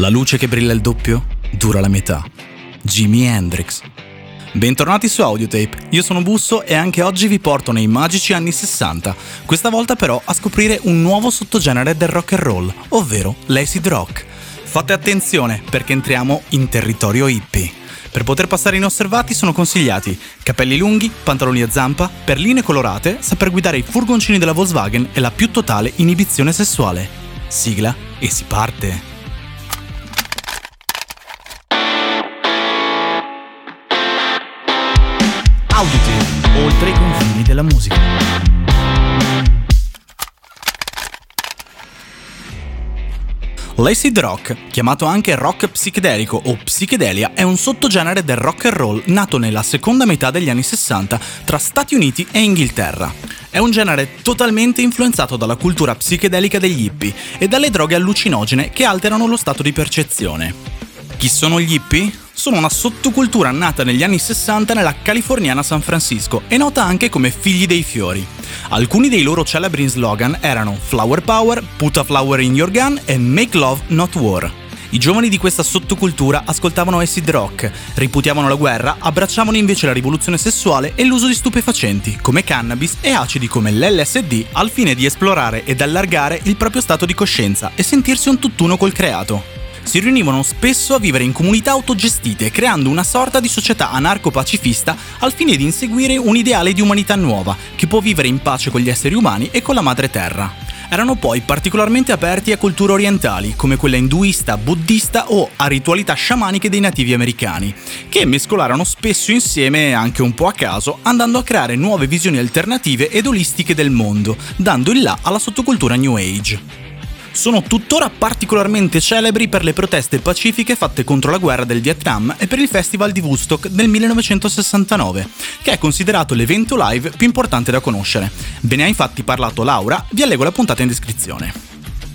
La luce che brilla il doppio dura la metà. Jimi Hendrix. Bentornati su Audiotape, io sono Busso e anche oggi vi porto nei magici anni 60, questa volta però a scoprire un nuovo sottogenere del rock and roll, ovvero l'acid rock. Fate attenzione perché entriamo in territorio hippie. Per poter passare inosservati sono consigliati capelli lunghi, pantaloni a zampa, perline colorate, saper guidare i furgoncini della Volkswagen e la più totale inibizione sessuale. Sigla e si parte. Auditive, oltre i confini della musica. L'acid rock, chiamato anche rock psichedelico o psichedelia, è un sottogenere del rock and roll nato nella seconda metà degli anni 60 tra Stati Uniti e Inghilterra. È un genere totalmente influenzato dalla cultura psichedelica degli hippie e dalle droghe allucinogene che alterano lo stato di percezione. Chi sono gli hippie? Sono una sottocultura nata negli anni 60 nella californiana San Francisco e nota anche come figli dei fiori. Alcuni dei loro celebri slogan erano Flower Power, Put a Flower in Your Gun e Make Love Not War. I giovani di questa sottocultura ascoltavano acid rock, riputiavano la guerra, abbracciavano invece la rivoluzione sessuale e l'uso di stupefacenti, come cannabis e acidi come l'LSD, al fine di esplorare ed allargare il proprio stato di coscienza e sentirsi un tutt'uno col creato si riunivano spesso a vivere in comunità autogestite, creando una sorta di società anarco-pacifista al fine di inseguire un ideale di umanità nuova, che può vivere in pace con gli esseri umani e con la madre terra. Erano poi particolarmente aperti a culture orientali, come quella induista, buddista o a ritualità sciamaniche dei nativi americani, che mescolarono spesso insieme, anche un po' a caso, andando a creare nuove visioni alternative ed olistiche del mondo, dando il là alla sottocultura New Age sono tuttora particolarmente celebri per le proteste pacifiche fatte contro la guerra del Vietnam e per il Festival di Woodstock del 1969, che è considerato l'evento live più importante da conoscere. Ve ne ha infatti parlato Laura, vi allego la puntata in descrizione.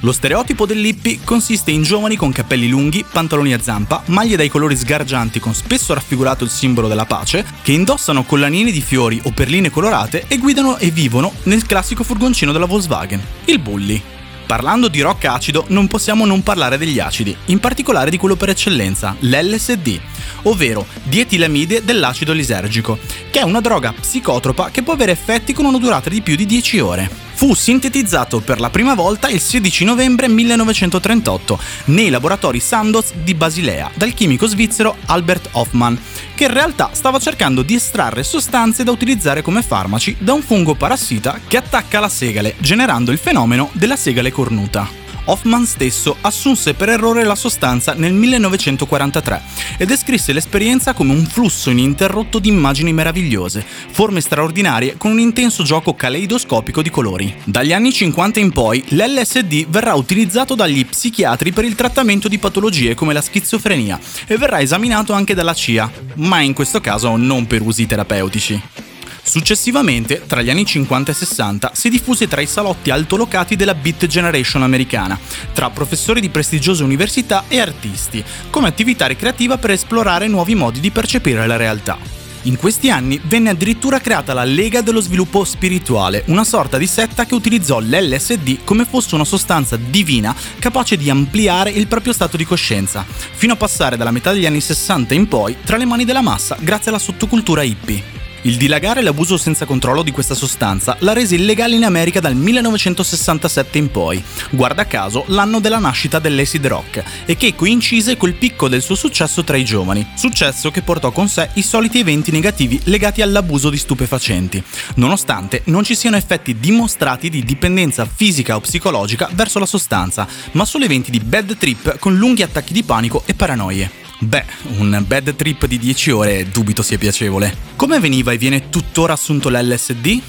Lo stereotipo dell'hippie consiste in giovani con capelli lunghi, pantaloni a zampa, maglie dai colori sgargianti con spesso raffigurato il simbolo della pace, che indossano collanine di fiori o perline colorate e guidano e vivono nel classico furgoncino della Volkswagen, il Bully. Parlando di rock acido non possiamo non parlare degli acidi, in particolare di quello per eccellenza, l'LSD, ovvero dietilamide dell'acido lisergico, che è una droga psicotropa che può avere effetti con una durata di più di 10 ore. Fu sintetizzato per la prima volta il 16 novembre 1938 nei laboratori Sandoz di Basilea dal chimico svizzero Albert Hoffmann, che in realtà stava cercando di estrarre sostanze da utilizzare come farmaci da un fungo parassita che attacca la segale, generando il fenomeno della segale cornuta. Hoffman stesso assunse per errore la sostanza nel 1943 e descrisse l'esperienza come un flusso ininterrotto di immagini meravigliose, forme straordinarie con un intenso gioco caleidoscopico di colori. Dagli anni 50 in poi l'LSD verrà utilizzato dagli psichiatri per il trattamento di patologie come la schizofrenia e verrà esaminato anche dalla CIA, ma in questo caso non per usi terapeutici. Successivamente, tra gli anni 50 e 60, si diffuse tra i salotti altolocati della Beat Generation americana, tra professori di prestigiose università e artisti, come attività ricreativa per esplorare nuovi modi di percepire la realtà. In questi anni venne addirittura creata la Lega dello Sviluppo Spirituale, una sorta di setta che utilizzò l'LSD come fosse una sostanza divina capace di ampliare il proprio stato di coscienza, fino a passare dalla metà degli anni 60 in poi tra le mani della massa grazie alla sottocultura hippie. Il dilagare e l'abuso senza controllo di questa sostanza l'ha resa illegale in America dal 1967 in poi, guarda caso l'anno della nascita dell'acid rock, e che coincise col picco del suo successo tra i giovani, successo che portò con sé i soliti eventi negativi legati all'abuso di stupefacenti, nonostante non ci siano effetti dimostrati di dipendenza fisica o psicologica verso la sostanza, ma solo eventi di bad trip con lunghi attacchi di panico e paranoie. Beh, un bad trip di 10 ore dubito sia piacevole. Come veniva e viene tuttora assunto l'LSD?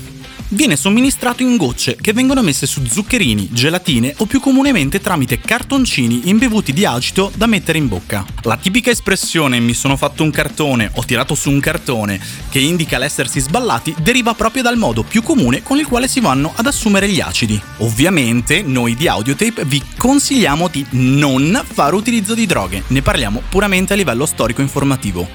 Viene somministrato in gocce che vengono messe su zuccherini, gelatine o più comunemente tramite cartoncini imbevuti di acido da mettere in bocca. La tipica espressione mi sono fatto un cartone o tirato su un cartone che indica l'essersi sballati deriva proprio dal modo più comune con il quale si vanno ad assumere gli acidi. Ovviamente noi di Audiotape vi consigliamo di non fare utilizzo di droghe, ne parliamo puramente a livello storico informativo.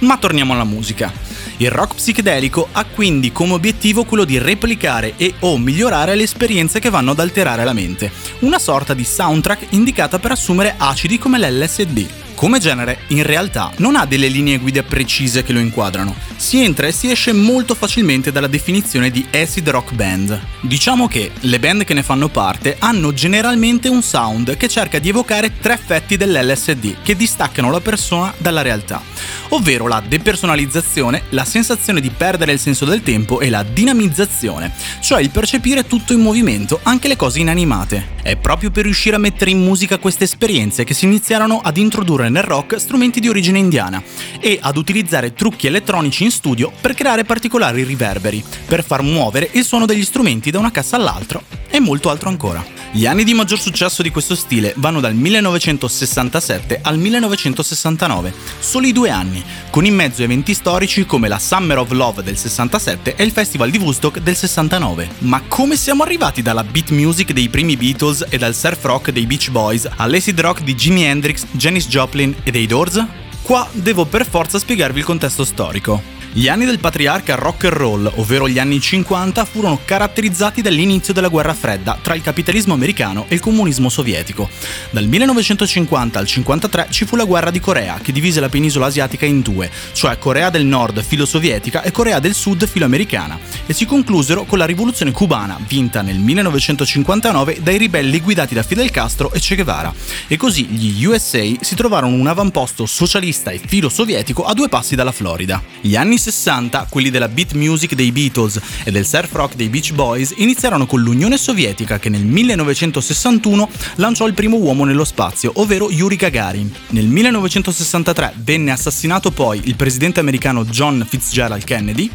Ma torniamo alla musica. Il rock psichedelico ha quindi come obiettivo quello di replicare e o migliorare le esperienze che vanno ad alterare la mente, una sorta di soundtrack indicata per assumere acidi come l'LSD. Come genere, in realtà, non ha delle linee guida precise che lo inquadrano. Si entra e si esce molto facilmente dalla definizione di acid rock band. Diciamo che le band che ne fanno parte hanno generalmente un sound che cerca di evocare tre effetti dell'LSD che distaccano la persona dalla realtà, ovvero la depersonalizzazione, la sensazione di perdere il senso del tempo e la dinamizzazione, cioè il percepire tutto in movimento, anche le cose inanimate. È proprio per riuscire a mettere in musica queste esperienze che si iniziarono ad introdurre nel rock strumenti di origine indiana e ad utilizzare trucchi elettronici in studio per creare particolari riverberi, per far muovere il suono degli strumenti da una cassa all'altra e molto altro ancora. Gli anni di maggior successo di questo stile vanno dal 1967 al 1969, soli due anni, con in mezzo eventi storici come la Summer of Love del 67 e il Festival di Woodstock del 69. Ma come siamo arrivati dalla beat music dei primi Beatles e dal surf rock dei Beach Boys all'acid rock di Jimi Hendrix, Janis Joplin e dei Doors? Qua devo per forza spiegarvi il contesto storico. Gli anni del patriarca rock and roll, ovvero gli anni 50, furono caratterizzati dall'inizio della guerra fredda tra il capitalismo americano e il comunismo sovietico. Dal 1950 al 1953 ci fu la guerra di Corea, che divise la penisola asiatica in due, cioè Corea del Nord filo sovietica e Corea del Sud filo americana, e si conclusero con la rivoluzione cubana, vinta nel 1959 dai ribelli guidati da Fidel Castro e Che Guevara. E così gli USA si trovarono un avamposto socialista e filo sovietico a due passi dalla Florida. Gli anni 60, quelli della beat music dei Beatles e del surf rock dei Beach Boys, iniziarono con l'Unione Sovietica che nel 1961 lanciò il primo uomo nello spazio, ovvero Yuri Gagarin. Nel 1963 venne assassinato poi il presidente americano John Fitzgerald Kennedy.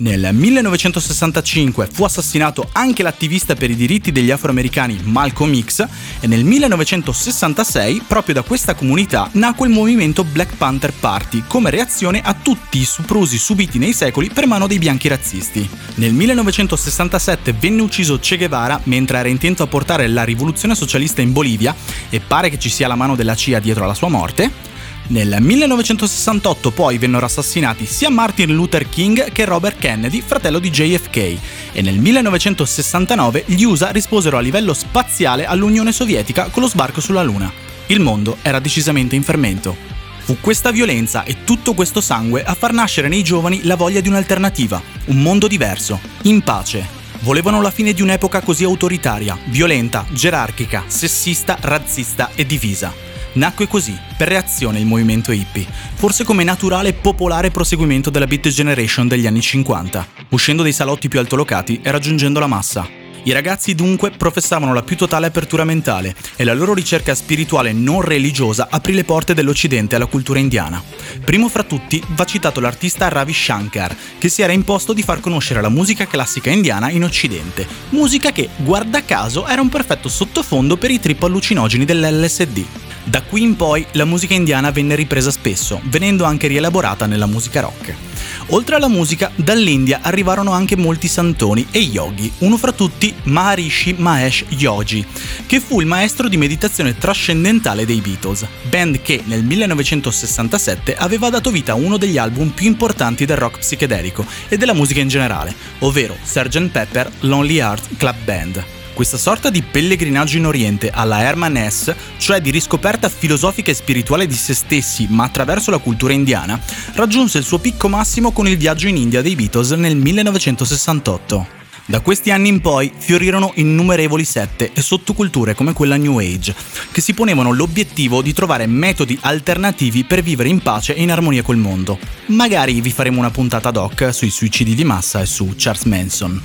Nel 1965 fu assassinato anche l'attivista per i diritti degli afroamericani Malcolm X e nel 1966 proprio da questa comunità nacque il movimento Black Panther Party come reazione a tutti i soprusi subiti nei secoli per mano dei bianchi razzisti. Nel 1967 venne ucciso Che Guevara mentre era intento a portare la rivoluzione socialista in Bolivia e pare che ci sia la mano della CIA dietro alla sua morte. Nel 1968 poi vennero assassinati sia Martin Luther King che Robert Kennedy, fratello di JFK, e nel 1969 gli USA risposero a livello spaziale all'Unione Sovietica con lo sbarco sulla Luna. Il mondo era decisamente in fermento. Fu questa violenza e tutto questo sangue a far nascere nei giovani la voglia di un'alternativa, un mondo diverso, in pace. Volevano la fine di un'epoca così autoritaria, violenta, gerarchica, sessista, razzista e divisa. Nacque così, per reazione, il movimento hippie, forse come naturale e popolare proseguimento della Beat Generation degli anni 50, uscendo dai salotti più altolocati e raggiungendo la massa. I ragazzi dunque professavano la più totale apertura mentale e la loro ricerca spirituale non religiosa aprì le porte dell'Occidente alla cultura indiana. Primo fra tutti va citato l'artista Ravi Shankar, che si era imposto di far conoscere la musica classica indiana in Occidente, musica che, guarda caso, era un perfetto sottofondo per i trip allucinogeni dell'LSD. Da qui in poi la musica indiana venne ripresa spesso, venendo anche rielaborata nella musica rock. Oltre alla musica, dall'India arrivarono anche molti santoni e yogi, uno fra tutti Maharishi Mahesh Yogi, che fu il maestro di meditazione trascendentale dei Beatles, band che nel 1967 aveva dato vita a uno degli album più importanti del rock psichedelico e della musica in generale, ovvero Sgt. Pepper Lonely Heart Club Band. Questa sorta di pellegrinaggio in Oriente alla Herman S., cioè di riscoperta filosofica e spirituale di se stessi ma attraverso la cultura indiana, raggiunse il suo picco massimo con il viaggio in India dei Beatles nel 1968. Da questi anni in poi fiorirono innumerevoli sette e sottoculture come quella New Age, che si ponevano l'obiettivo di trovare metodi alternativi per vivere in pace e in armonia col mondo. Magari vi faremo una puntata ad hoc sui suicidi di massa e su Charles Manson.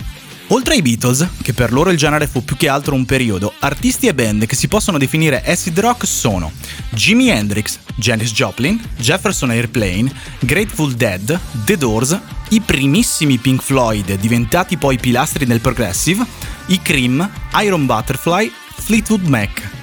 Oltre ai Beatles, che per loro il genere fu più che altro un periodo, artisti e band che si possono definire acid rock sono Jimi Hendrix, Janis Joplin, Jefferson Airplane, Grateful Dead, The Doors, i primissimi Pink Floyd diventati poi pilastri del progressive, i Cream, Iron Butterfly, Fleetwood Mac.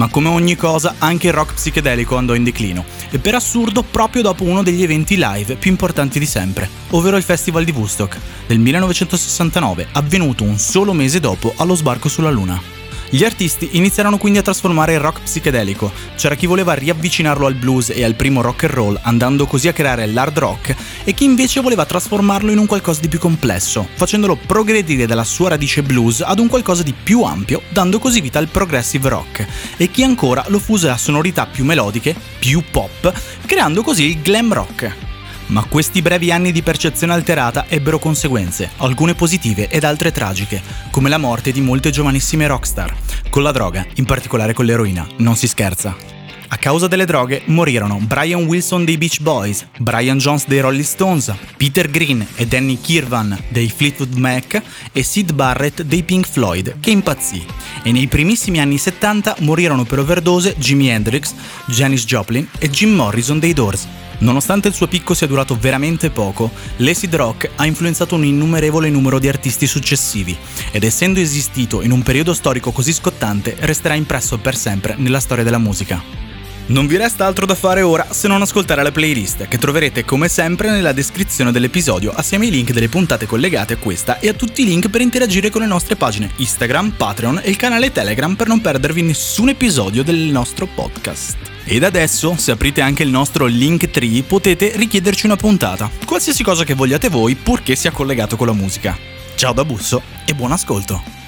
Ma come ogni cosa, anche il rock psichedelico andò in declino, e per assurdo proprio dopo uno degli eventi live più importanti di sempre, ovvero il Festival di Woodstock del 1969, avvenuto un solo mese dopo allo sbarco sulla Luna. Gli artisti iniziarono quindi a trasformare il rock psichedelico. C'era chi voleva riavvicinarlo al blues e al primo rock and roll, andando così a creare l'hard rock, e chi invece voleva trasformarlo in un qualcosa di più complesso, facendolo progredire dalla sua radice blues ad un qualcosa di più ampio, dando così vita al progressive rock, e chi ancora lo fusa a sonorità più melodiche, più pop, creando così il glam rock. Ma questi brevi anni di percezione alterata ebbero conseguenze, alcune positive ed altre tragiche, come la morte di molte giovanissime rockstar. Con la droga, in particolare con l'eroina, non si scherza. A causa delle droghe morirono Brian Wilson dei Beach Boys, Brian Jones dei Rolling Stones, Peter Green e Danny Kirvan dei Fleetwood Mac e Sid Barrett dei Pink Floyd, che impazzì. E nei primissimi anni 70 morirono per overdose Jimi Hendrix, Janis Joplin e Jim Morrison dei Doors. Nonostante il suo picco sia durato veramente poco, l'acid rock ha influenzato un innumerevole numero di artisti successivi ed essendo esistito in un periodo storico così scottante resterà impresso per sempre nella storia della musica. Non vi resta altro da fare ora se non ascoltare la playlist, che troverete come sempre nella descrizione dell'episodio assieme ai link delle puntate collegate a questa e a tutti i link per interagire con le nostre pagine Instagram, Patreon e il canale Telegram per non perdervi nessun episodio del nostro podcast. Ed adesso, se aprite anche il nostro Linktree, potete richiederci una puntata. Qualsiasi cosa che vogliate voi, purché sia collegato con la musica. Ciao da Busso e buon ascolto!